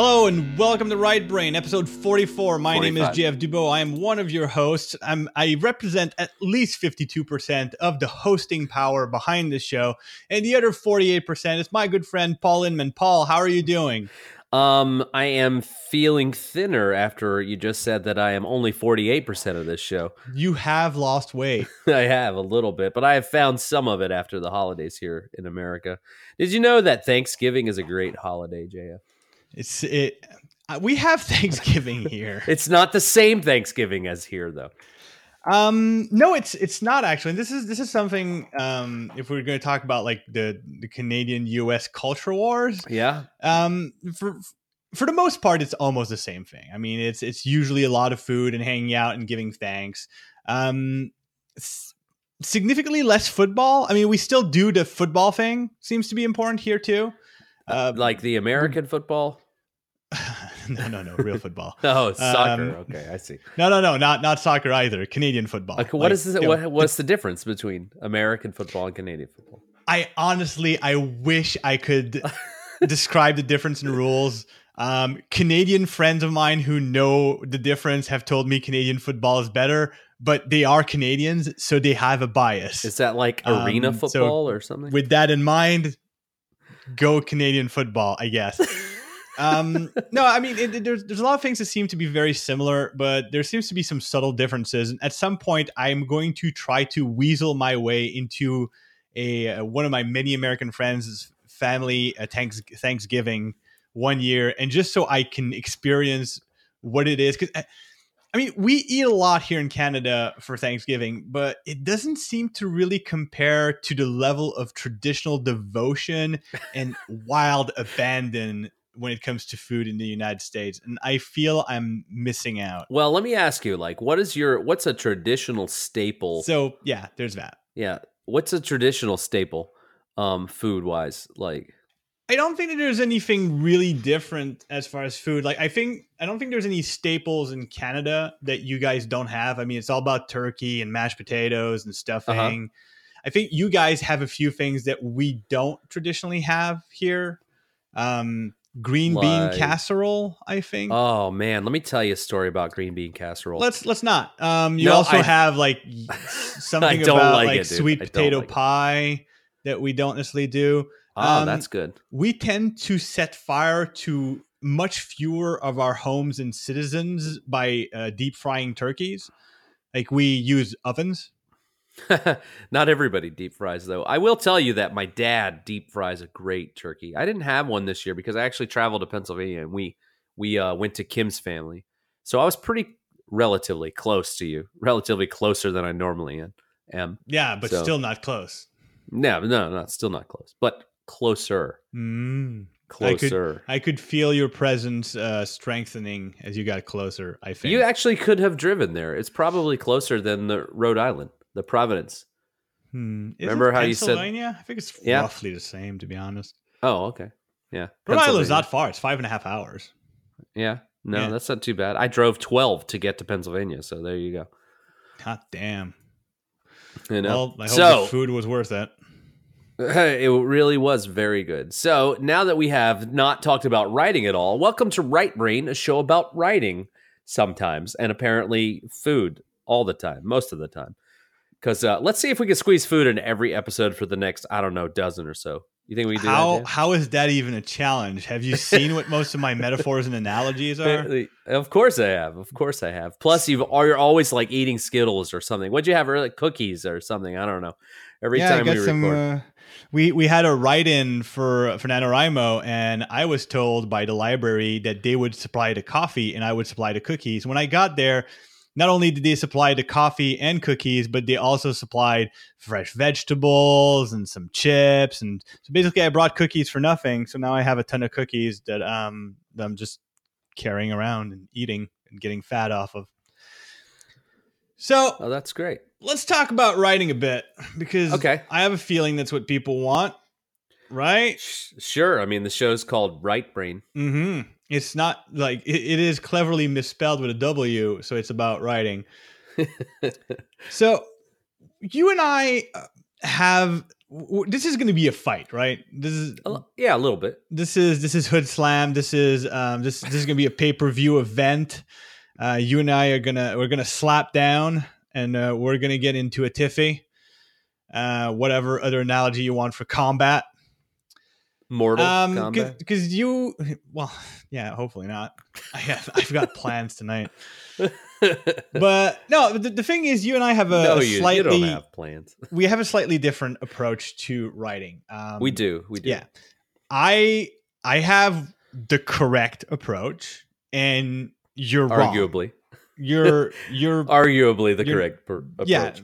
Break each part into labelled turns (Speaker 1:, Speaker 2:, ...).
Speaker 1: Hello and welcome to Right Brain, episode 44. My name is
Speaker 2: 45.
Speaker 1: JF Dubeau. I am one of your hosts. I'm, I represent at least 52% of the hosting power behind this show, and the other 48% is my good friend Paul Inman. Paul, how are you doing?
Speaker 2: Um, I am feeling thinner after you just said that I am only 48% of this show.
Speaker 1: You have lost weight.
Speaker 2: I have a little bit, but I have found some of it after the holidays here in America. Did you know that Thanksgiving is a great holiday, JF?
Speaker 1: It's it. uh, We have Thanksgiving here.
Speaker 2: It's not the same Thanksgiving as here, though.
Speaker 1: Um, no, it's it's not actually. This is this is something. Um, if we're going to talk about like the the Canadian U.S. culture wars,
Speaker 2: Yeah.
Speaker 1: um, for for the most part, it's almost the same thing. I mean, it's it's usually a lot of food and hanging out and giving thanks. Um, significantly less football. I mean, we still do the football thing. Seems to be important here too. Uh,
Speaker 2: Like the American football?
Speaker 1: no, no, no, real football.
Speaker 2: Oh, soccer.
Speaker 1: Um,
Speaker 2: okay, I see.
Speaker 1: No, no, no, not not soccer either. Canadian football.
Speaker 2: Like, what
Speaker 1: Like,
Speaker 2: is this?
Speaker 1: you know,
Speaker 2: what's the difference between American football and Canadian football?
Speaker 1: I honestly, I wish I could describe the difference in rules. Um, Canadian friends of mine who know the difference have told me Canadian football is better, but they are Canadians, so they have a bias.
Speaker 2: Is that like
Speaker 1: Um,
Speaker 2: arena
Speaker 1: so
Speaker 2: football or something?
Speaker 1: With that in mind, go Canadian football, I guess. Um, no, I mean, it, it- there's there's a lot of things that seem to be very similar, but there seems to be some subtle differences. And at some point, I'm going to try to weasel my way into a uh, one of my many American friends' family uh, thanks, Thanksgiving one year, and just so I can experience what it is. Because I mean, we eat a lot here in Canada for Thanksgiving, but it doesn't seem to really compare to the level of traditional devotion and wild abandon when it comes to food in the United States. And I feel I'm missing out.
Speaker 2: Well, let me ask you, like, what is your what's a traditional staple?
Speaker 1: So, yeah, there's that.
Speaker 2: yeah, what's a traditional staple, um, food wise? Like,
Speaker 1: I don't think that there's anything really different as far as food. Like I think I don't think there's any staples in Canada that you guys don't have. I mean, it's all about turkey and mashed potatoes and stuffing.
Speaker 2: Uh-huh.
Speaker 1: I think you guys have a few things that we don't traditionally have here. Um, green bean casserole, I think.
Speaker 2: oh man, let me tell you a story about green bean casserole.
Speaker 1: let's let's not. Um, you
Speaker 2: No,
Speaker 1: also
Speaker 2: I-
Speaker 1: have like something about
Speaker 2: like
Speaker 1: like,
Speaker 2: it,
Speaker 1: sweet potato
Speaker 2: like it.
Speaker 1: pie that we don't necessarily do.
Speaker 2: oh,
Speaker 1: um,
Speaker 2: that's good.
Speaker 1: we tend to set fire to much fewer of our homes and citizens by uh, deep frying turkeys. Like we use ovens.
Speaker 2: Not everybody deep fries though. I will tell you that my dad deep fries a great turkey. I didn't have one this year because I actually traveled to Pennsylvania and we we uh, went to Kim's family, so I was pretty relatively close to you, relatively closer than I normally am.
Speaker 1: Yeah, but
Speaker 2: So-
Speaker 1: still not close.
Speaker 2: No, no, no, still not close, but closer,
Speaker 1: Mm. I could-
Speaker 2: closer.
Speaker 1: I could feel your presence uh, strengthening as you got closer. I think
Speaker 2: You actually could have driven there. It's probably closer than the Rhode Island, the Providence.
Speaker 1: Hmm.
Speaker 2: Remember how you said-
Speaker 1: Pennsylvania? I think it's
Speaker 2: Yeah.
Speaker 1: roughly the same, to be honest.
Speaker 2: Oh, okay, yeah.
Speaker 1: Rhode Island's not far. It's five and a half hours.
Speaker 2: Yeah, no,
Speaker 1: Yeah.
Speaker 2: that's not too bad. I drove twelve to get to Pennsylvania, so there you go.
Speaker 1: God damn.
Speaker 2: You know,
Speaker 1: Well, I hope
Speaker 2: so
Speaker 1: the food was worth it.
Speaker 2: it really was very good. So now that we have not talked about writing at all, welcome to Right Brain, a show about writing sometimes, and apparently food all the time, most of the time. Because uh, let's see if we can squeeze food in every episode for the next, I don't know, dozen or so. You think we can do
Speaker 1: How
Speaker 2: that?
Speaker 1: how is that even a challenge? Have you seen what most of my metaphors and analogies are?
Speaker 2: Of course I have. Of course I have. Plus, you've are you're always like eating Skittles or something. What'd you have? Or like cookies or something? I don't know. Every
Speaker 1: yeah,
Speaker 2: time we
Speaker 1: some.
Speaker 2: record.
Speaker 1: Uh, we we had a write-in for for NaNoWriMo, and I was told by the library that they would supply the coffee and I would supply the cookies. When I got there, not only did they supply the coffee and cookies, but they also supplied fresh vegetables and some chips. And so basically, I brought cookies for nothing. So now I have a ton of cookies that um that I'm just carrying around and eating and getting fat off of. So
Speaker 2: oh, that's great.
Speaker 1: let's talk about writing a bit because
Speaker 2: Okay.
Speaker 1: I have a feeling that's what people want, right?
Speaker 2: Sure. I mean, the show's called Right Brain.
Speaker 1: Mm-hmm. It's not like it, it is cleverly misspelled with a W, so it's about writing. So you and I uh, have w- this is going to be a fight, right? This is
Speaker 2: A li- yeah, a little bit.
Speaker 1: this is this is Hood Slam. This is um this this is going to be a pay per view event. Uh, you and I are gonna we're gonna slap down and uh, we're gonna get into a tiffy. Uh, whatever other analogy you want for combat.
Speaker 2: Mortal
Speaker 1: Um, because you, well, yeah, hopefully not. I have I've got plans tonight, but no. The, the thing is, you and I have a,
Speaker 2: no, you, you don't have plans.
Speaker 1: we have a slightly different approach to writing. Um,
Speaker 2: we do. We do.
Speaker 1: Yeah, I I have the correct approach, and you're wrong.
Speaker 2: Arguably.
Speaker 1: You're you're
Speaker 2: Arguably the
Speaker 1: You're-
Speaker 2: correct per- approach.
Speaker 1: yeah.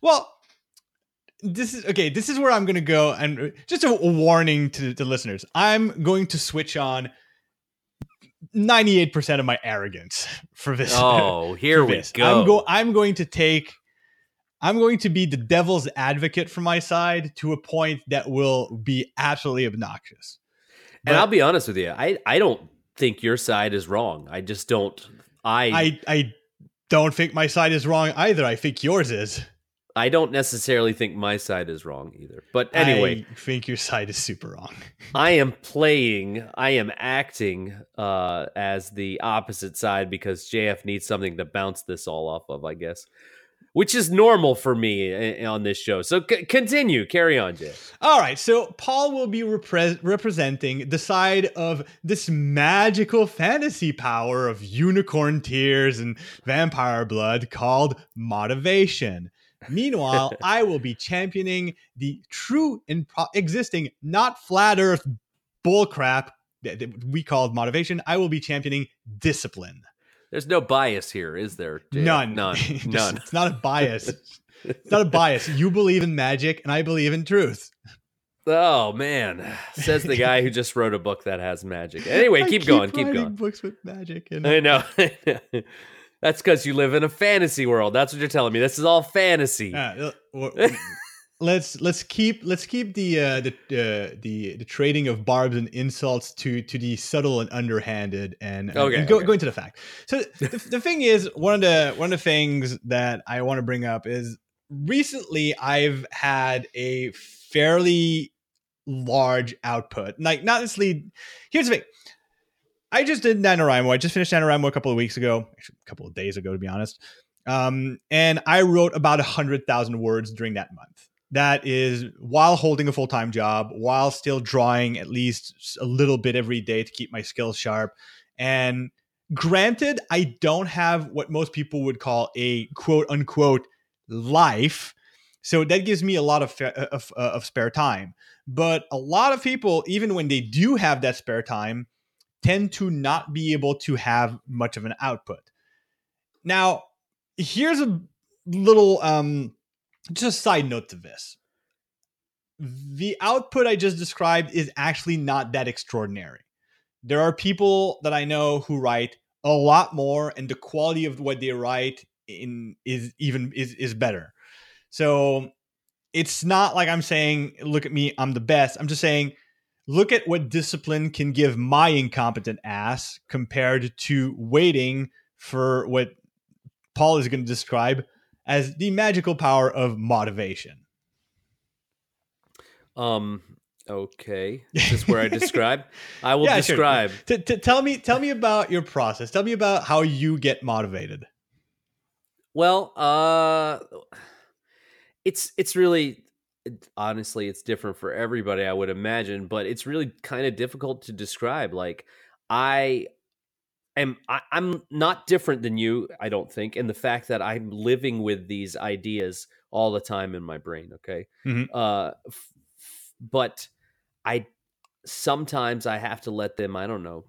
Speaker 1: Well, this is okay. This is where I'm going to go, and uh, just a warning to the listeners: I'm going to switch on 98 percent of my arrogance for this.
Speaker 2: Oh, here we
Speaker 1: this.
Speaker 2: go.
Speaker 1: I'm go. I'm going to take. I'm going to be the devil's advocate for my side to a point that will be absolutely obnoxious.
Speaker 2: and I'll be honest with you. I, I don't think your side is wrong. I just don't. I I
Speaker 1: I don't think my side is wrong either. I think yours is.
Speaker 2: I don't necessarily think my side is wrong either. But anyway,
Speaker 1: I think your side is super wrong.
Speaker 2: I am playing, I am acting uh, as the opposite side because JF needs something to bounce this all off of, I guess, which is normal for me on this show. So c- continue, carry on, JF.
Speaker 1: All right, so Paul will be repre- representing the side of this magical fantasy power of unicorn tears and vampire blood called motivation. Meanwhile, I will be championing the true and pro- existing, not flat earth bullcrap that that we called motivation. I will be championing discipline.
Speaker 2: There's no bias here, is there? JF?
Speaker 1: None.
Speaker 2: None.
Speaker 1: Just-
Speaker 2: None.
Speaker 1: It's not a bias. It's not a bias. You believe in magic, and I believe in truth.
Speaker 2: Oh, man. Says the guy who just wrote a book that has magic. Anyway,
Speaker 1: I
Speaker 2: keep, going, keep going.
Speaker 1: Books with magic and
Speaker 2: I know. That's because you live in a fantasy world. That's what you're telling me. This is all fantasy.
Speaker 1: Uh, let's let's keep let's keep the uh, the uh, the the trading of barbs and insults to to the subtle and underhanded and, and-
Speaker 2: Okay,
Speaker 1: and go,
Speaker 2: okay.
Speaker 1: go into the fact. So the, the thing is one of the one of the things that I want to bring up is recently I've had a fairly large output. Like not necessarily. Here's the thing. I just did NaNoWriMo. I just finished NaNoWriMo a couple of weeks ago, actually a couple of days ago, to be honest. Um, and I wrote about 100,000 words during that month. That is while holding a full time job, while still drawing at least a little bit every day to keep my skills sharp. And granted, I don't have what most people would call a quote unquote life. So that gives me a lot of, of, uh, of spare time. But a lot of people, even when they do have that spare time, tend to not be able to have much of an output. Now, here's a little um just a side note to this. The output I just described is actually not that extraordinary. There are people that I know who write a lot more and the quality of what they write in is even is is better. So it's not like I'm saying look at me, I'm the best. I'm just saying look at what discipline can give my incompetent ass compared to waiting for what Paul is going to describe as the magical power of motivation.
Speaker 2: Um. Okay. this Is where I describe? I will
Speaker 1: Yeah, sure.
Speaker 2: describe.
Speaker 1: T- t- tell me, tell me about your process. Tell me about how you get motivated.
Speaker 2: Well, uh, it's it's really honestly it's different for everybody. I would imagine, but it's really kind of difficult to describe. Like I am, I, I'm not different than you. I don't think, and the fact that I'm living with these ideas all the time in my brain. Okay,
Speaker 1: Mhm.
Speaker 2: uh, f- but I sometimes I have to let them. I don't know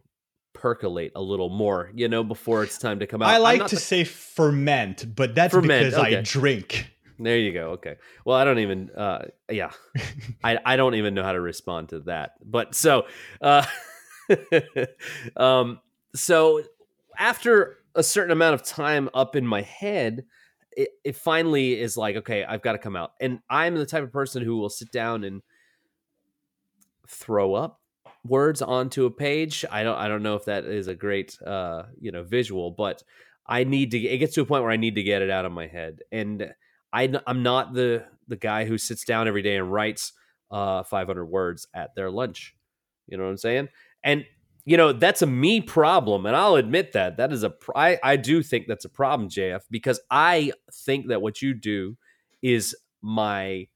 Speaker 2: percolate a little more, you know, before it's time to come out.
Speaker 1: I like to
Speaker 2: the-
Speaker 1: say ferment, but that's
Speaker 2: Ferment,
Speaker 1: because I drink.
Speaker 2: There you go. Okay. Well, I don't even. Uh, yeah, I I don't even know how to respond to that. But so, uh, um, so after a certain amount of time up in my head, it, it finally is like, okay, I've got to come out. And I'm the type of person who will sit down and throw up words onto a page. I don't I don't know if that is a great uh, you know, visual, but I need to it gets to a point where I need to get it out of my head. And I, I'm not the the guy who sits down every day and writes uh, 500 words at their lunch. You know what I'm saying? And you know that's a me problem, and I'll admit that that is a I do think that's a problem, JF, because I think that what you do is my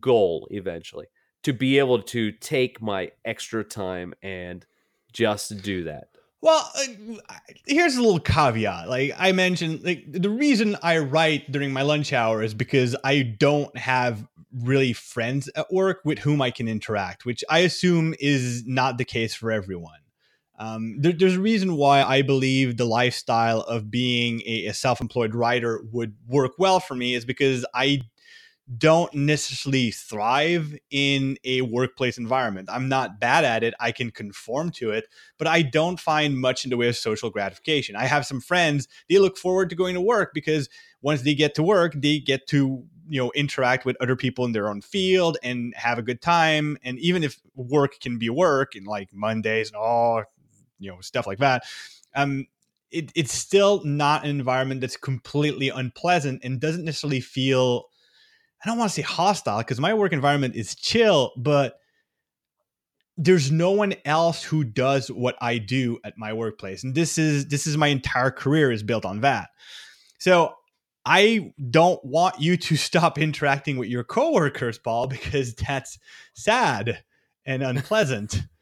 Speaker 2: goal eventually to be able to take my extra time and just do that.
Speaker 1: Well, uh, here's a little caveat. Like I mentioned, like the reason I write during my lunch hour is because I don't have really friends at work with whom I can interact, which I assume is not the case for everyone. Um, there, there's a reason why I believe the lifestyle of being a, a self-employed writer would work well for me is because I don't necessarily thrive in a workplace environment. I'm not bad at it. I can conform to it, but I don't find much in the way of social gratification. I have some friends, they look forward to going to work because once they get to work, they get to, you know, interact with other people in their own field and have a good time. And even if work can be work and like Mondays and all, you know, stuff like that, um, it, it's still not an environment that's completely unpleasant and doesn't necessarily feel I don't want to say hostile because my work environment is chill, but there's no one else who does what I do at my workplace. And this is this is my entire career is built on that. So I don't want you to stop interacting with your coworkers, Paul, because that's sad and unpleasant.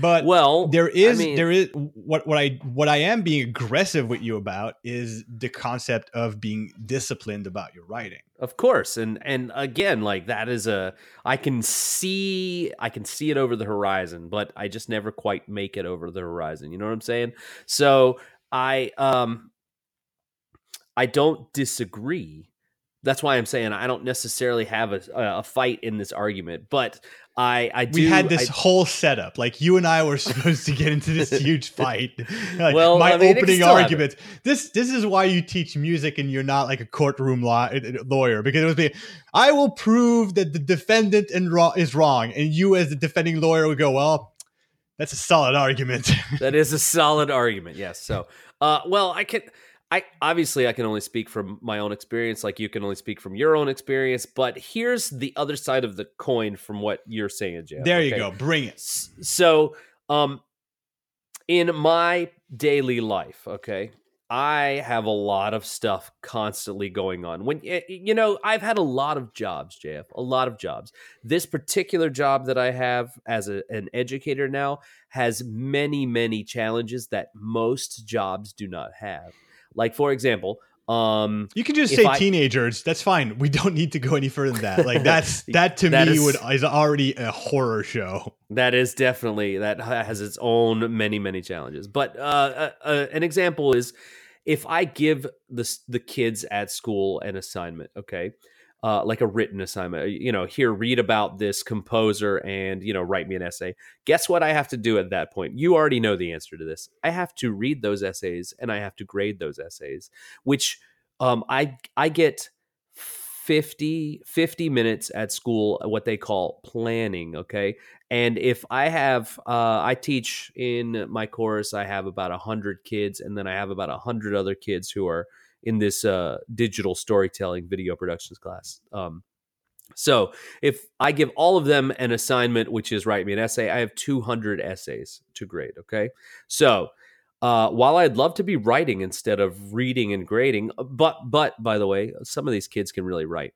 Speaker 1: But
Speaker 2: well,
Speaker 1: there is I mean, there is what what I what I am being aggressive with you about is the concept of being disciplined about your writing.
Speaker 2: Of course, and and again, like that is a I can see I can see it over the horizon, but I just never quite make it over the horizon. You know what I'm saying? So I um I don't disagree. That's why I'm saying I don't necessarily have a, a fight in this argument, but I, I do,
Speaker 1: we had this
Speaker 2: I,
Speaker 1: whole setup. Like you and I were supposed to get into this huge fight. Like, well, my I mean, opening argument. This this is why you teach music and you're not like a courtroom law, uh, uh, lawyer because it would be, I will prove that the defendant is wrong, and you as the defending lawyer would go, well, that's a solid argument.
Speaker 2: that is a solid argument. Yes. So, uh, well, I can. I obviously I can only speak from my own experience, like you can only speak from your own experience. But here's the other side of the coin from what you're saying, Jeff.
Speaker 1: There you go. Bring it.
Speaker 2: So, um, in my daily life, okay, I have a lot of stuff constantly going on. When you know, I've had a lot of jobs, JF, a lot of jobs. This particular job that I have as a, an educator now has many, many challenges that most jobs do not have. Like for example, um,
Speaker 1: you can just say I, teenagers. That's fine. We don't need to go any further than that. Like that's that to that me is, would is already a horror show.
Speaker 2: That is definitely that has its own many many challenges. But uh, uh, uh, an example is if I give the the kids at school an assignment. Okay, uh, like a written assignment. Uh, you know, here, read about this composer and, you know, write me an essay. Guess what I have to do at that point? You already know the answer to this. I have to read those essays and I have to grade those essays, which um, I, I get 50, 50 minutes at school, what they call planning. Okay. And if I have, uh, I teach in my course, I have about a hundred kids and then I have about a hundred other kids who are, in this uh, digital storytelling video productions class. Um, so if I give all of them an assignment, which is write me an essay, I have 200 essays to grade. Okay. So uh, while I'd love to be writing instead of reading and grading, uh, but, but by the way, some of these kids can really write.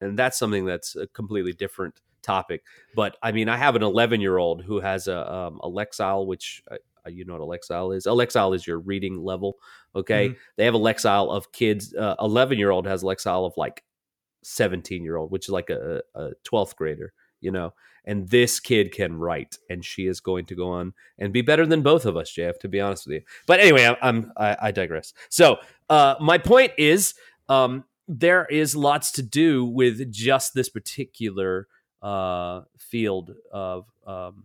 Speaker 2: And that's something that's a completely different topic. But I mean, I have an 11 year old who has a, um, a Lexile, which uh, you know what a Lexile is. A Lexile is your reading level. Okay, mm-hmm. they have a Lexile of kids. Eleven uh, year old has a Lexile of like seventeen year old, which is like a twelfth grader. You know, and this kid can write, and she is going to go on and be better than both of us, JF. To be honest with you, but anyway, I'm, I'm I, I digress. So uh, my point is, um, there is lots to do with just this particular uh, field of um,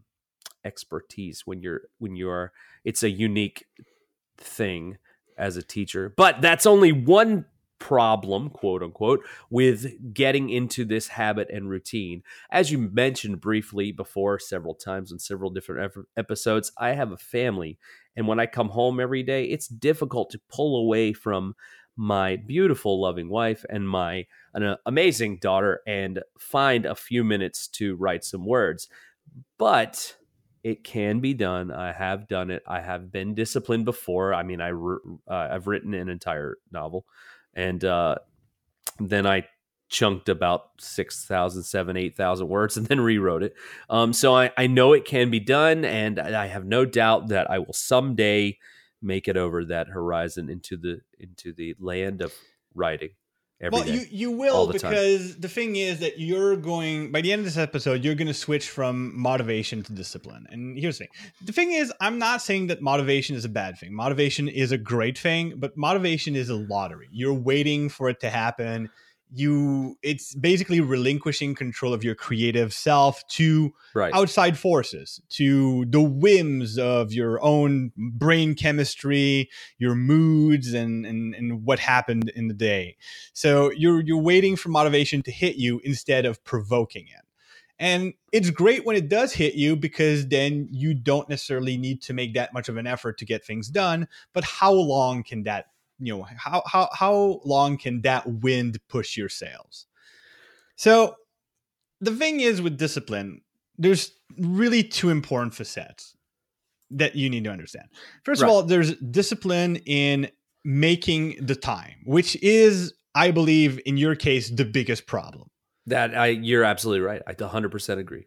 Speaker 2: expertise when you're when you're it's a unique thing as a teacher but that's only one problem quote unquote with getting into this habit and routine as you mentioned briefly before several times in several different episodes i have a family and when i come home every day it's difficult to pull away from my beautiful, loving wife and my an amazing daughter and find a few minutes to write some words. But it can be done. I have done it. I have been disciplined before. I mean, I uh, I've written an entire novel, and uh, then I chunked about 6,000, 7,000, 8,000 words and then rewrote it. Um, so I, I know it can be done, and I have no doubt that I will someday make it over that horizon into the into the land of writing. Well,
Speaker 1: day, you you will the because time. the thing is that you're going by the end of this episode, you're going to switch from motivation to discipline. And here's the thing: the thing is, I'm not saying that motivation is a bad thing. Motivation is a great thing, but motivation is a lottery. You're waiting for it to happen you it's basically relinquishing control of your creative self to right. outside forces to the whims of your own brain chemistry your moods and, and and what happened in the day so you're you're waiting for motivation to hit you instead of provoking it and it's great when it does hit you because then you don't necessarily need to make that much of an effort to get things done but how long can that you know how how how long can that wind push your sails? So the thing is with discipline there's really two important facets that you need to understand. First right. of all there's discipline in making the time which is i believe in your case the biggest problem.
Speaker 2: That i you're absolutely right. I 100% agree.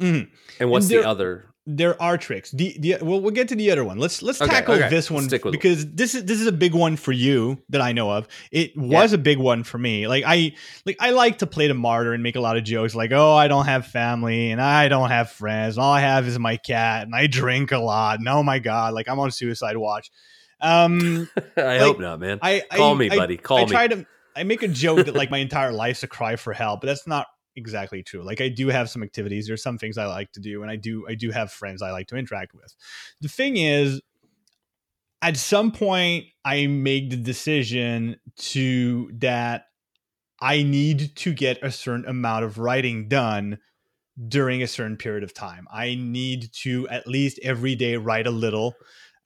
Speaker 2: Mm-hmm. and what's and there, the other
Speaker 1: there are tricks. The, the well, we'll get to the other one. Let's let's okay, tackle okay. this one because this is this is a big one for you that I know of. It was yeah. a big one for me. Like I like I like to play the martyr and make a lot of jokes like, "Oh, I don't have family and I don't have friends. All I have is my cat and I drink a lot." And oh my god, like I'm on suicide watch. Um
Speaker 2: I like, hope not, man. I call I, me, buddy. Call
Speaker 1: I,
Speaker 2: me.
Speaker 1: I try to I make a joke that like my entire life's a cry for help, but that's not exactly true. Like I do have some activities. There's some things I like to do, and I do I do have friends I like to interact with. The thing is, at some point, I made the decision to that I need to get a certain amount of writing done during a certain period of time. I need to at least every day write a little.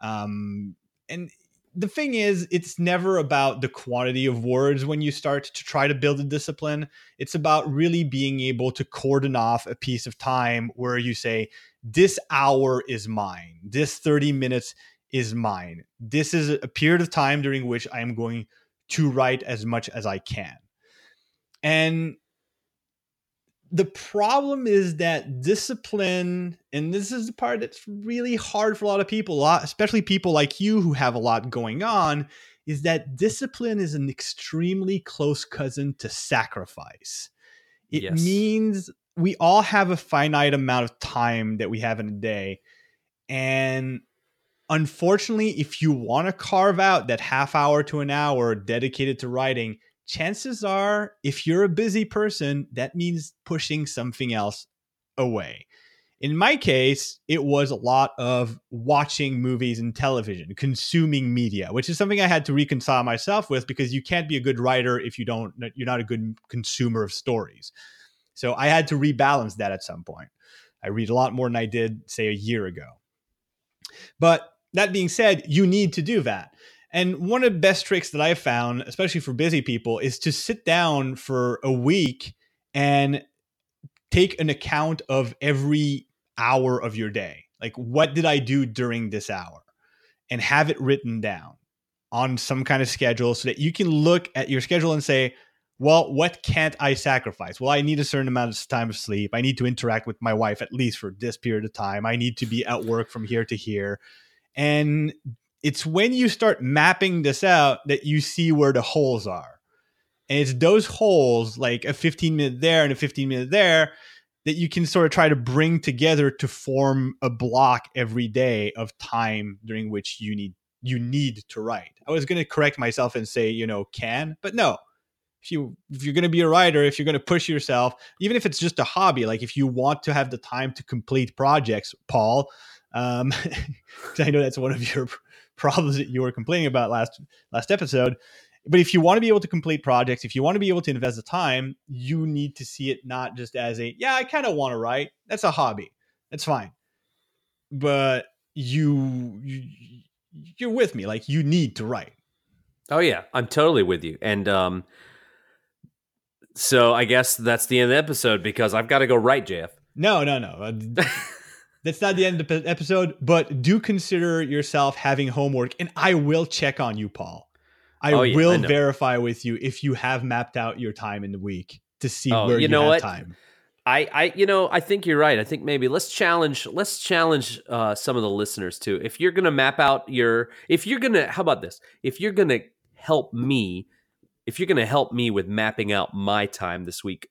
Speaker 1: Um, and the thing is, it's never about the quantity of words when you start to try to build a discipline. It's about really being able to cordon off a piece of time where you say, This hour is mine. This 30 minutes is mine. This is a period of time during which I am going to write as much as I can. And the problem is that discipline and this is the part that's really hard for a lot of people a lot especially people like you who have a lot going on is that discipline is an extremely close cousin to sacrifice it yes. means we all have a finite amount of time that we have in a day and unfortunately if you want to carve out that half hour to an hour dedicated to writing chances are, if you're a busy person, that means pushing something else away. In my case, it was a lot of watching movies and television, consuming media, which is something I had to reconcile myself with because you can't be a good writer if you don't you're not a good consumer of stories. So I had to rebalance that at some point. I read a lot more than I did say a year ago. But that being said, you need to do that. And one of the best tricks that I've found, especially for busy people, is to sit down for a week and take an account of every hour of your day. Like, what did I do during this hour? And have it written down on some kind of schedule so that you can look at your schedule and say, well, what can't I sacrifice? Well, I need a certain amount of time of sleep. I need to interact with my wife at least for this period of time. I need to be at work from here to here. And it's when you start mapping this out that you see where the holes are. And it's those holes, like a 15 minute there and a 15 minute there, that you can sort of try to bring together to form a block every day of time during which you need you need to write. I was going to correct myself and say, you know, can, but no. If you if you're going to be a writer, if you're going to push yourself, even if it's just a hobby, like if you want to have the time to complete projects, Paul, um, I know that's one of your problems that you were complaining about last last episode. But if you want to be able to complete projects, if you want to be able to invest the time, you need to see it not just as a yeah, I kind of want to write. That's a hobby. That's fine. But you, you you're with me. Like you need to write.
Speaker 2: Oh yeah, I'm totally with you. And um so I guess that's the end of the episode because I've got to go write, JF.
Speaker 1: No, no, no. That's not the end of the episode, but do consider yourself having homework and I will check on you, Paul. I
Speaker 2: Oh, yeah,
Speaker 1: will
Speaker 2: I
Speaker 1: verify with you if you have mapped out your time in the week to see
Speaker 2: Oh,
Speaker 1: where
Speaker 2: you
Speaker 1: you,
Speaker 2: know
Speaker 1: have
Speaker 2: what?
Speaker 1: time.
Speaker 2: I, I, you know, I think you're right. I think maybe let's challenge, let's challenge uh, some of the listeners too. If you're gonna map out your, if you're gonna, how about this? If you're gonna help me, if you're gonna help me with mapping out my time this week,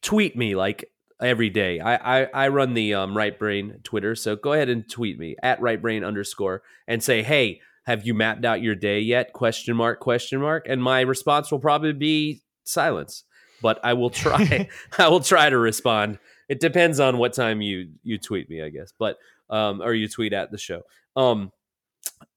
Speaker 2: tweet me like every day. I, I, I run the um, Right Brain Twitter, so go ahead and tweet me at Right Brain underscore and say, hey, have you mapped out your day yet? Question mark, question mark, and my response will probably be silence. But I will try. I will try to respond. It depends on what time you you tweet me, I guess. But um, or you tweet at the show. Um,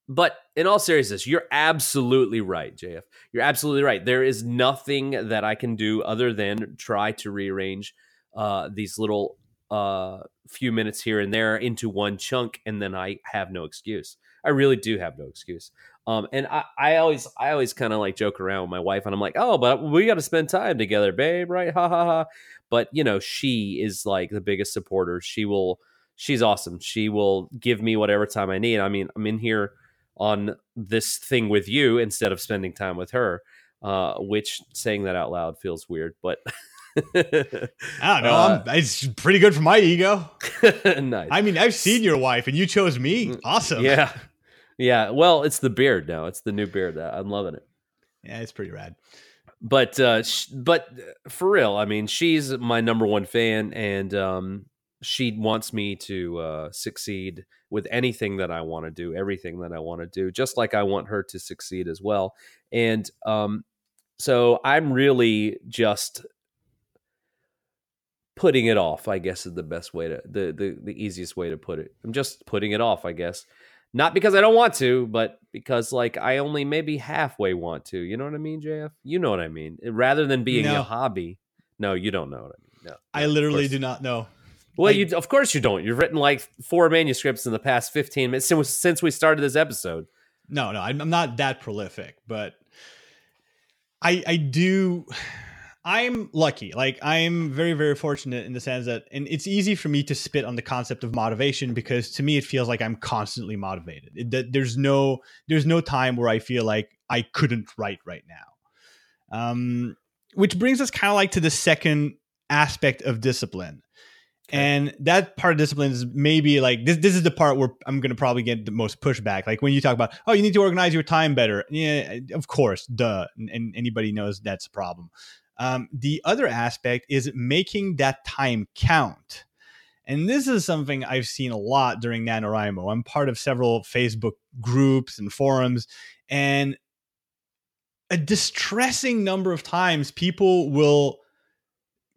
Speaker 2: but in all seriousness, you're absolutely right, JF. You're absolutely right. There is nothing that I can do other than try to rearrange uh, these little uh, few minutes here and there into one chunk, and then I have no excuse. I really do have no excuse. Um, and I, I always, I always kind of like joke around with my wife, and I'm like, "Oh, but we got to spend time together, babe, right? Ha ha ha." But you know, she is like the biggest supporter. She will, she's awesome. She will give me whatever time I need. I mean, I'm in here on this thing with you instead of spending time with her. Uh, which saying that out loud feels weird, but
Speaker 1: I don't know.
Speaker 2: Uh,
Speaker 1: I'm, it's pretty good for my ego.
Speaker 2: nice.
Speaker 1: I mean, I've seen your wife and you chose me. Awesome.
Speaker 2: Mm, yeah, yeah. Well, it's the beard now. It's the new beard. That I'm loving it.
Speaker 1: Yeah, it's pretty rad.
Speaker 2: But uh, sh- but for real, I mean, she's my number one fan, and um, she wants me to uh, succeed with anything that I want to do, everything that I want to do, just like I want her to succeed as well. And um, so I'm really just putting it off. I guess is the best way to the the the easiest way to put it. I'm just putting it off. I guess not because I don't want to, but because like I only maybe halfway want to. You know what I mean, JF? You know what I mean. Eh, rather than being
Speaker 1: No.
Speaker 2: a hobby. No, you don't know what I mean. No,
Speaker 1: I
Speaker 2: no,
Speaker 1: literally do not know.
Speaker 2: Well,
Speaker 1: Like-
Speaker 2: you of course you don't. You've written like four manuscripts in the past 15 minutes since, since we started this episode.
Speaker 1: No, no, I'm, I'm not that prolific, but I I do. I'm lucky. Like I'm very very fortunate in the sense that, and it's easy for me to spit on the concept of motivation because to me it feels like I'm constantly motivated. It, that there's no there's no time where I feel like I couldn't write right now. Um, which brings us kind of like to the second aspect of discipline. And that part of discipline is maybe like this. This is the part where I'm going to probably get the most pushback. Like when you talk about, oh, you need to organize your time better. Yeah, of course, duh. And, and anybody knows that's a problem. Um, the other aspect is making that time count. And this is something I've seen a lot during NaNoWriMo. I'm part of several Facebook groups and forums, and a distressing number of times people will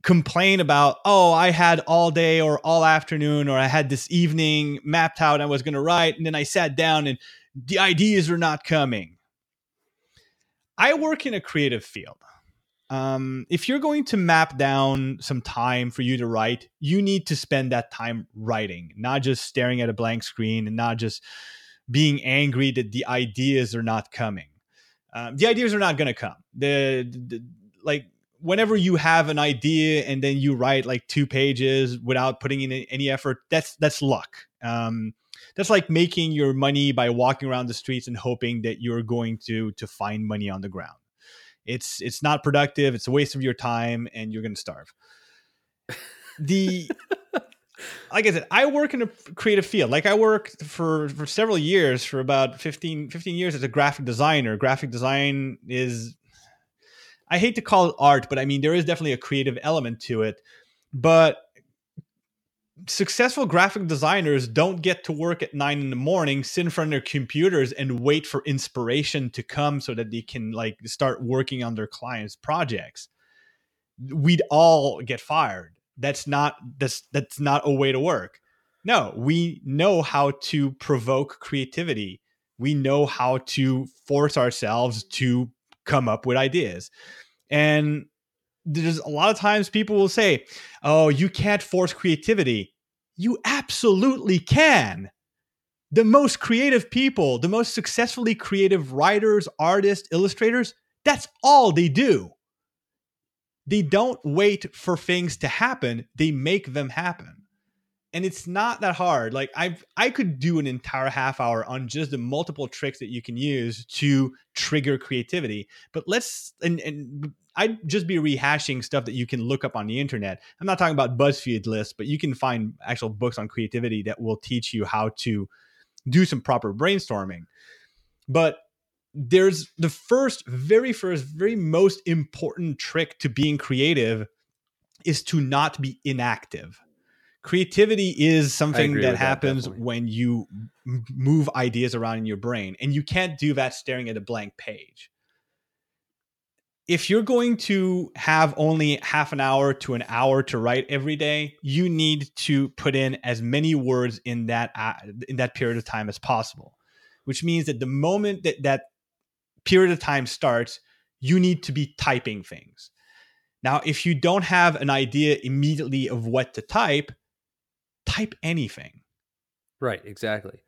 Speaker 1: complain about, oh, I had all day or all afternoon, or I had this evening mapped out I was going to write, and then I sat down and the ideas are not coming. I work in a creative field. Um, if you're going to map down some time for you to write, you need to spend that time writing, not just staring at a blank screen and not just being angry that the ideas are not coming. Um, the ideas are not going to come. The, the like whenever you have an idea and then you write like two pages without putting in any effort, that's that's luck. Um, that's like making your money by walking around the streets and hoping that you're going to to find money on the ground. It's it's not productive. It's a waste of your time, and you're going to starve. The like I said, I work in a creative field. Like I worked for for several years, for about 15, 15 years as a graphic designer. Graphic design is I hate to call it art, but I mean there is definitely a creative element to it. But successful graphic designers don't get to work at nine in the morning, sit in front of their computers, and wait for inspiration to come so that they can like start working on their clients' projects. We'd all get fired. That's not that's that's not a way to work. No, we know how to provoke creativity. We know how to force ourselves to come up with ideas. And there's a lot of times people will say, "Oh, you can't force creativity." You absolutely can. the most creative people, the most successfully creative writers, artists, illustrators, that's all they do. They don't wait for things to happen, they make them happen. And it's not that hard. Like I've I could do an entire half hour on just the multiple tricks that you can use to trigger creativity. But let's and and I'd just be rehashing stuff that you can look up on the internet. I'm not talking about BuzzFeed lists, but you can find actual books on creativity that will teach you how to do some proper brainstorming. But there's the first, very first, very most important trick to being creative is to not be inactive. Creativity is something that happens that, when you move ideas around in your brain, and you can't do that staring at a blank page. If you're going to have only half an hour to an hour to write every day, you need to put in as many words in that uh, in that period of time as possible. Which means that the moment that that period of time starts, you need to be typing things. Now, if you don't have an idea immediately of what to type, type anything.
Speaker 2: Right, exactly.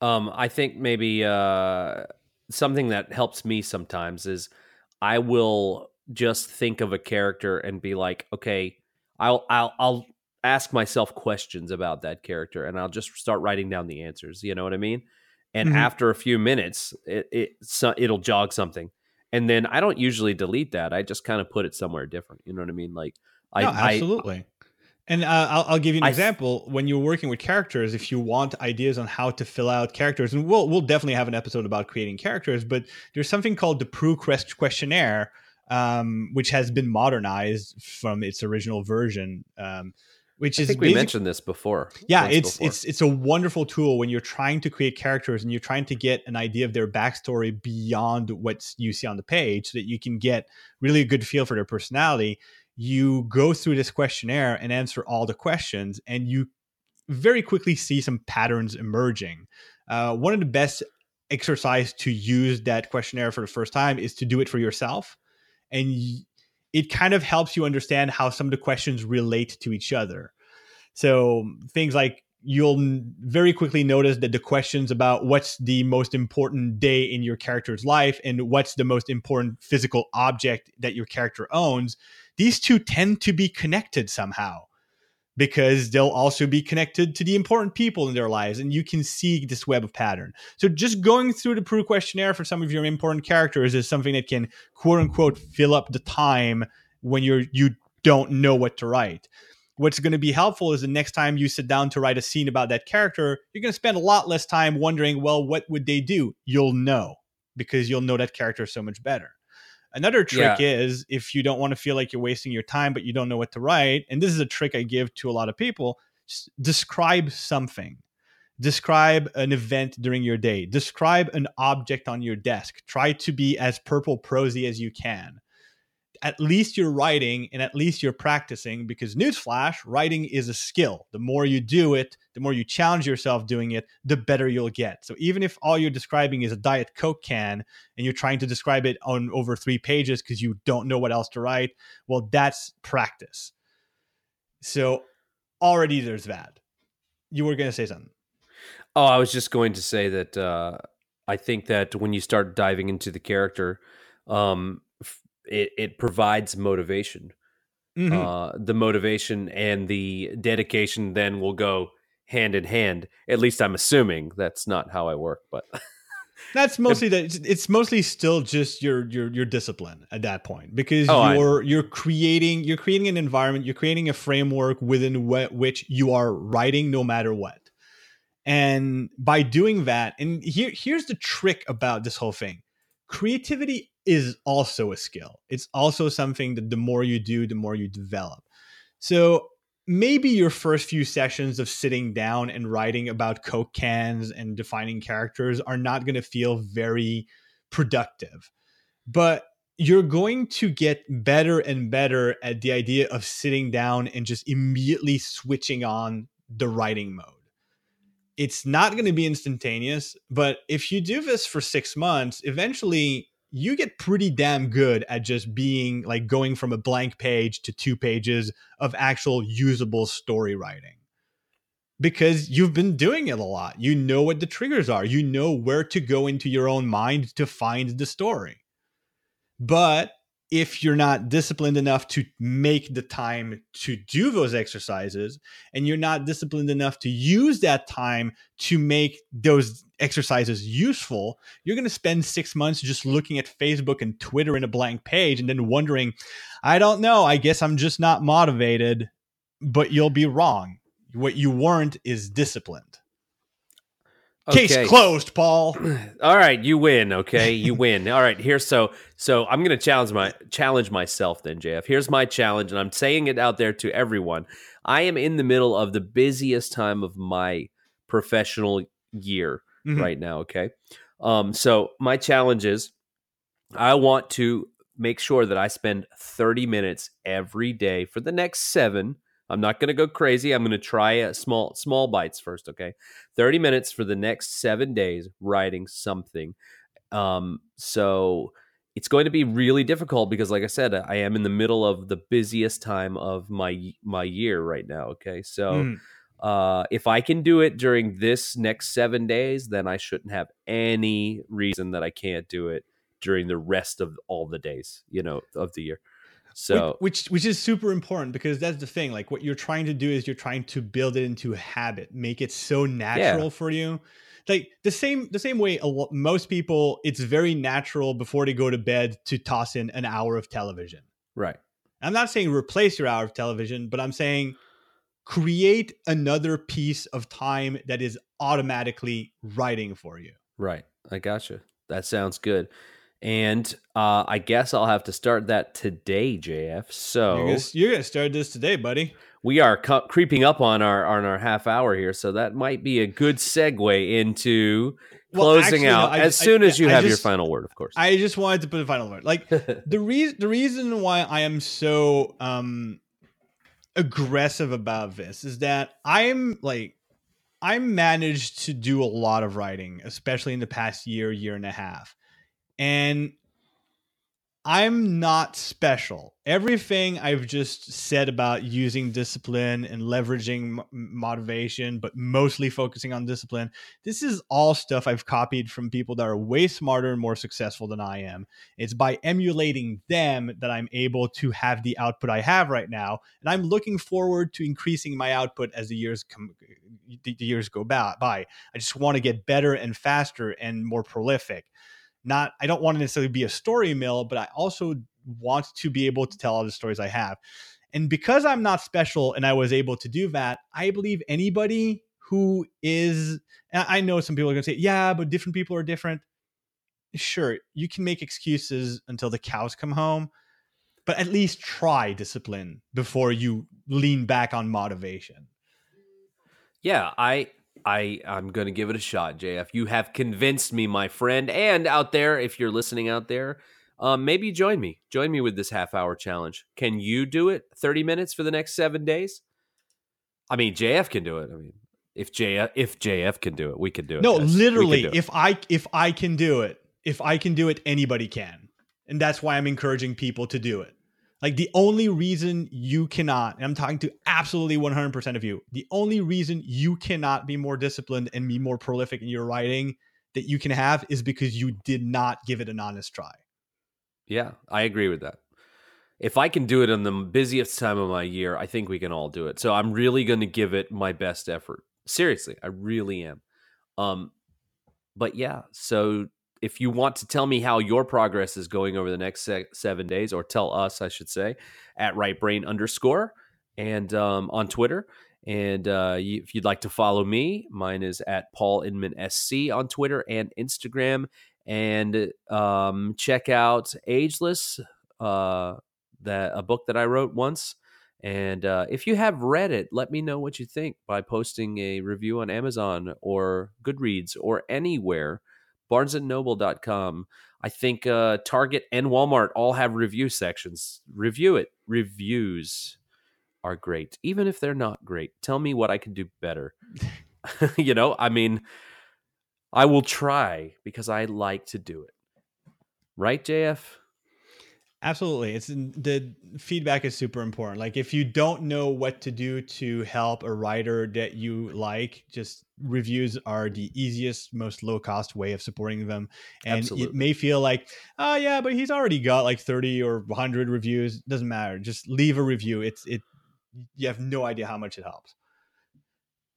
Speaker 2: Um, I think maybe uh, something that helps me sometimes is I will just think of a character and be like, okay, I'll I'll I'll ask myself questions about that character and I'll just start writing down the answers. You know what I mean? and mm-hmm. after a few minutes it, it so, it'll jog something and then i don't usually delete that i just kind of put it somewhere different you know what i mean like
Speaker 1: no, I absolutely I, and uh, I'll, I'll, give you an I, example. When you're working with characters, if you want ideas on how to fill out characters, and we'll we'll definitely have an episode about creating characters. But there's something called the Proust questionnaire, um, which has been modernized from its original version. Um, which
Speaker 2: I
Speaker 1: is
Speaker 2: think we mentioned this before.
Speaker 1: Yeah, it's before. it's it's a wonderful tool when you're trying to create characters and you're trying to get an idea of their backstory beyond what you see on the page, so that you can get really a good feel for their personality. You go through this questionnaire and answer all the questions, and you very quickly see some patterns emerging. Uh, one of the best exercise to use that questionnaire for the first time is to do it for yourself, and it kind of helps you understand how some of the questions relate to each other. So things like you'll very quickly notice that the questions about what's the most important day in your character's life and what's the most important physical object that your character owns, these two tend to be connected somehow because they'll also be connected to the important people in their lives and you can see this web of pattern. So just going through the Proust questionnaire for some of your important characters is something that can quote unquote fill up the time when you're you don't know what to write. What's going to be helpful is the next time you sit down to write a scene about that character you're going to spend a lot less time wondering well what would they do? You'll know because you'll know that character so much better Another trick yeah. is if you don't want to feel like you're wasting your time, but you don't know what to write. And this is a trick I give to a lot of people describe something. Describe an event during your day. Describe an object on your desk. Try to be as purple prosy as you can at least you're writing and at least you're practicing because newsflash writing is a skill. The more you do it the more you challenge yourself doing it the better you'll get. So even if all you're describing is a diet coke can and you're trying to describe it on over three pages because you don't know what else to write well that's practice. So already there's that. You were going to say something.
Speaker 2: Oh i was just going to say that uh, i think that when you start diving into the character um, it, it provides motivation. Mm-hmm. Uh, the motivation and the dedication then will go hand in hand. At least I'm assuming that's not how I work, but
Speaker 1: that's mostly that. It's mostly still just your your your discipline at that point because oh, you're you're creating you're creating an environment, you're creating a framework within wh- which you are writing no matter what. And by doing that, and here here's the trick about this whole thing creativity is also a skill. It's also something that the more you do, the more you develop. So maybe your first few sessions of sitting down and writing about Coke cans and defining characters are not going to feel very productive. But you're going to get better and better at the idea of sitting down and just immediately switching on the writing mode. It's not going to be instantaneous, but if you do this for six months, eventually you get pretty damn good at just being like going from a blank page to two pages of actual usable story writing. because you've been doing it a lot. You know what the triggers are. You know where to go into your own mind to find the story. But if you're not disciplined enough to make the time to do those exercises and you're not disciplined enough to use that time to make those exercises useful you're going to spend 6 months just looking at Facebook and Twitter in a blank page and then wondering I don't know I guess I'm just not motivated but you'll be wrong. What you weren't is disciplined Case closed, Paul.
Speaker 2: All right, you win. Okay, you win. All right, here. So, so I'm going to challenge my challenge myself then, JF. Here's my challenge, and I'm saying it out there to everyone. I am in the middle of the busiest time of my professional year
Speaker 1: Mhm.
Speaker 2: right now. Okay, um, so my challenge is, I want to make sure that I spend 30 minutes every day for the next seven. I'm not going to go crazy. I'm going to try a small small bites first. Okay, 30 minutes for the next seven days writing something. Um, so it's going to be really difficult because, like I said, I am in the middle of the busiest time of my my year right now. Okay, so
Speaker 1: Mhm.
Speaker 2: uh, if I can do it during this next seven days, then I shouldn't have any reason that I can't do it during the rest of all the days, you know, of the year. So
Speaker 1: which, which which is super important because that's the thing like what you're trying to do is you're trying to build it into a habit make it so natural for you. Like the same the same way most people it's very natural before they go to bed to toss in an hour of television.
Speaker 2: Right,
Speaker 1: i'm not saying replace your hour of television but i'm saying create another piece of time that is automatically writing for you.
Speaker 2: Right, I gotcha. That sounds good. And uh, I guess I'll have to start that today, JF. So
Speaker 1: you're, gonna, you're gonna start this today buddy
Speaker 2: we are cu- creeping up on our on our half hour here, so that might be a good segue into
Speaker 1: Well,
Speaker 2: closing
Speaker 1: actually, no,
Speaker 2: out
Speaker 1: I-
Speaker 2: as
Speaker 1: I-
Speaker 2: soon as you
Speaker 1: I
Speaker 2: have
Speaker 1: just-
Speaker 2: your final word, of course.
Speaker 1: i just wanted to put a final word like the reason the reason why I am so um aggressive about this is that I'm like I managed to do a lot of writing, especially in the past year, year and a half. And I'm not special. Everything I've just said about using discipline and leveraging motivation, but mostly focusing on discipline, this is all stuff I've copied from people that are way smarter and more successful than I am. It's by emulating them that I'm able to have the output I have right now, and I'm looking forward to increasing my output as the years come, the years go by. I just want to get better and faster and more prolific. Not, I don't want to necessarily be a story mill, but I also want to be able to tell all the stories I have. And because I'm not special and I was able to do that, I believe anybody who is I know some people are going to say, yeah, but different people are different sure you can make excuses until the cows come home but at least try discipline before you lean back on motivation
Speaker 2: Yeah, I I I'm going to give it a shot, JF. You have convinced me, my friend, and out there if you're listening out there, um maybe join me. Join me with this half hour challenge. Can you do it 30 minutes for the next 7 days? I mean, JF can do it. I mean, if JF if JF can do it, we can do it.
Speaker 1: no
Speaker 2: guys.
Speaker 1: Literally
Speaker 2: it.
Speaker 1: if i if i can do it if i can do it anybody can and that's why i'm encouraging people to do it like the only reason you cannot and i'm talking to absolutely 100% of you the only reason you cannot be more disciplined and be more prolific in your writing that you can have is because you did not give it an honest try
Speaker 2: Yeah, I agree with that. If I can do it in the busiest time of my year, I think we can all do it. So I'm really going to give it my best effort. Seriously, I really am. Um, but yeah, so if you want to tell me how your progress is going over the next se- seven days, or tell us, I should say, at right brain underscore and um, on Twitter. And uh, you, if you'd like to follow me, mine is at Paul Inman SC on Twitter and Instagram. And um, check out Ageless, uh, that a book that I wrote once. And uh, if you have read it, let me know what you think by posting a review on Amazon or Goodreads or anywhere. BarnesandNoble.com. I think uh, Target and Walmart all have review sections. Review it. Reviews are great, even if they're not great. Tell me what I can do better. you know, I mean, I will try because I like to do it. Right, JF?
Speaker 1: Absolutely. It's the feedback is super important. Like if you don't know what to do to help a writer that you like, just reviews are the easiest, most low cost way of supporting them. And
Speaker 2: Absolutely.
Speaker 1: it may feel like, oh yeah, but he's already got like 30 or 100 reviews. Doesn't matter. Just leave a review. It's it you have no idea how much it helps.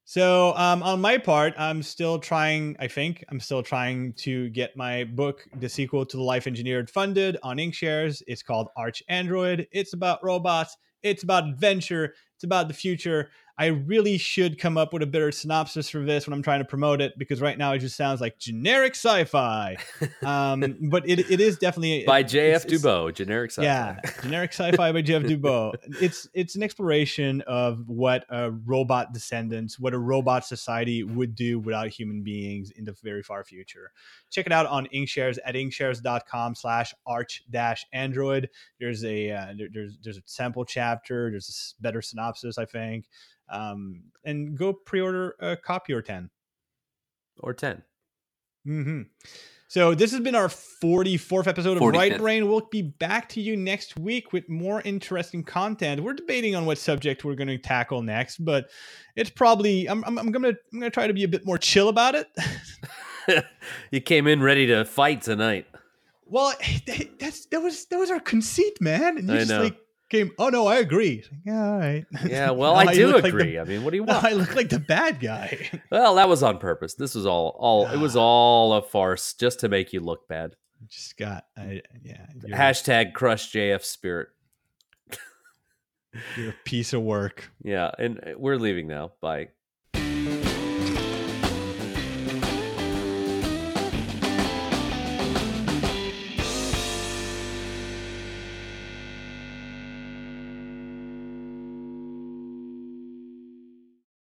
Speaker 1: So um, on my part, I'm still trying. I think I'm still trying to get my book, the sequel to the Life Engineered, funded on Inkshares. It's called Arch Android. It's about robots. It's about adventure. It's about the future. I really should come up with a better synopsis for this when I'm trying to promote it because right now it just sounds like generic sci-fi. Um, but it, it is definitely
Speaker 2: by J.F. Dubeau, generic sci-fi.
Speaker 1: yeah, generic sci-fi by Jeff Dubeau. It's it's an exploration of what a robot descendants, what a robot society would do without human beings in the very far future. Check it out on Inkshares at inkshares.com slash arch dash android. There's a uh, there- there's there's a sample chapter. There's a better synopsis, I think. Um, and go pre-order a copy or ten.
Speaker 2: or ten.
Speaker 1: hmm So this has been our 44th episode of
Speaker 3: 45th.
Speaker 1: Right Brain. We'll be back to you next week with more interesting content. We're debating on what subject we're going to tackle next, but it's probably I'm, I'm, I'm gonna I'm gonna try to be a bit more chill about it.
Speaker 2: you came in ready to fight tonight.
Speaker 1: well, that's that was that was our conceit, man. And you
Speaker 2: I
Speaker 1: just
Speaker 2: know.
Speaker 1: like came. Oh no, I agree. Like, yeah, all right.
Speaker 2: Yeah, well, I do
Speaker 1: like
Speaker 2: agree.
Speaker 1: the-
Speaker 2: I mean, what do you want?
Speaker 1: I look like the bad guy.
Speaker 2: well, that was on purpose. This was all all it was ah. all a farce just to make you look bad.
Speaker 1: just got I, yeah.
Speaker 2: Hashtag crush JF spirit.
Speaker 1: you're a piece of work.
Speaker 2: Yeah, and we're leaving now. Bye.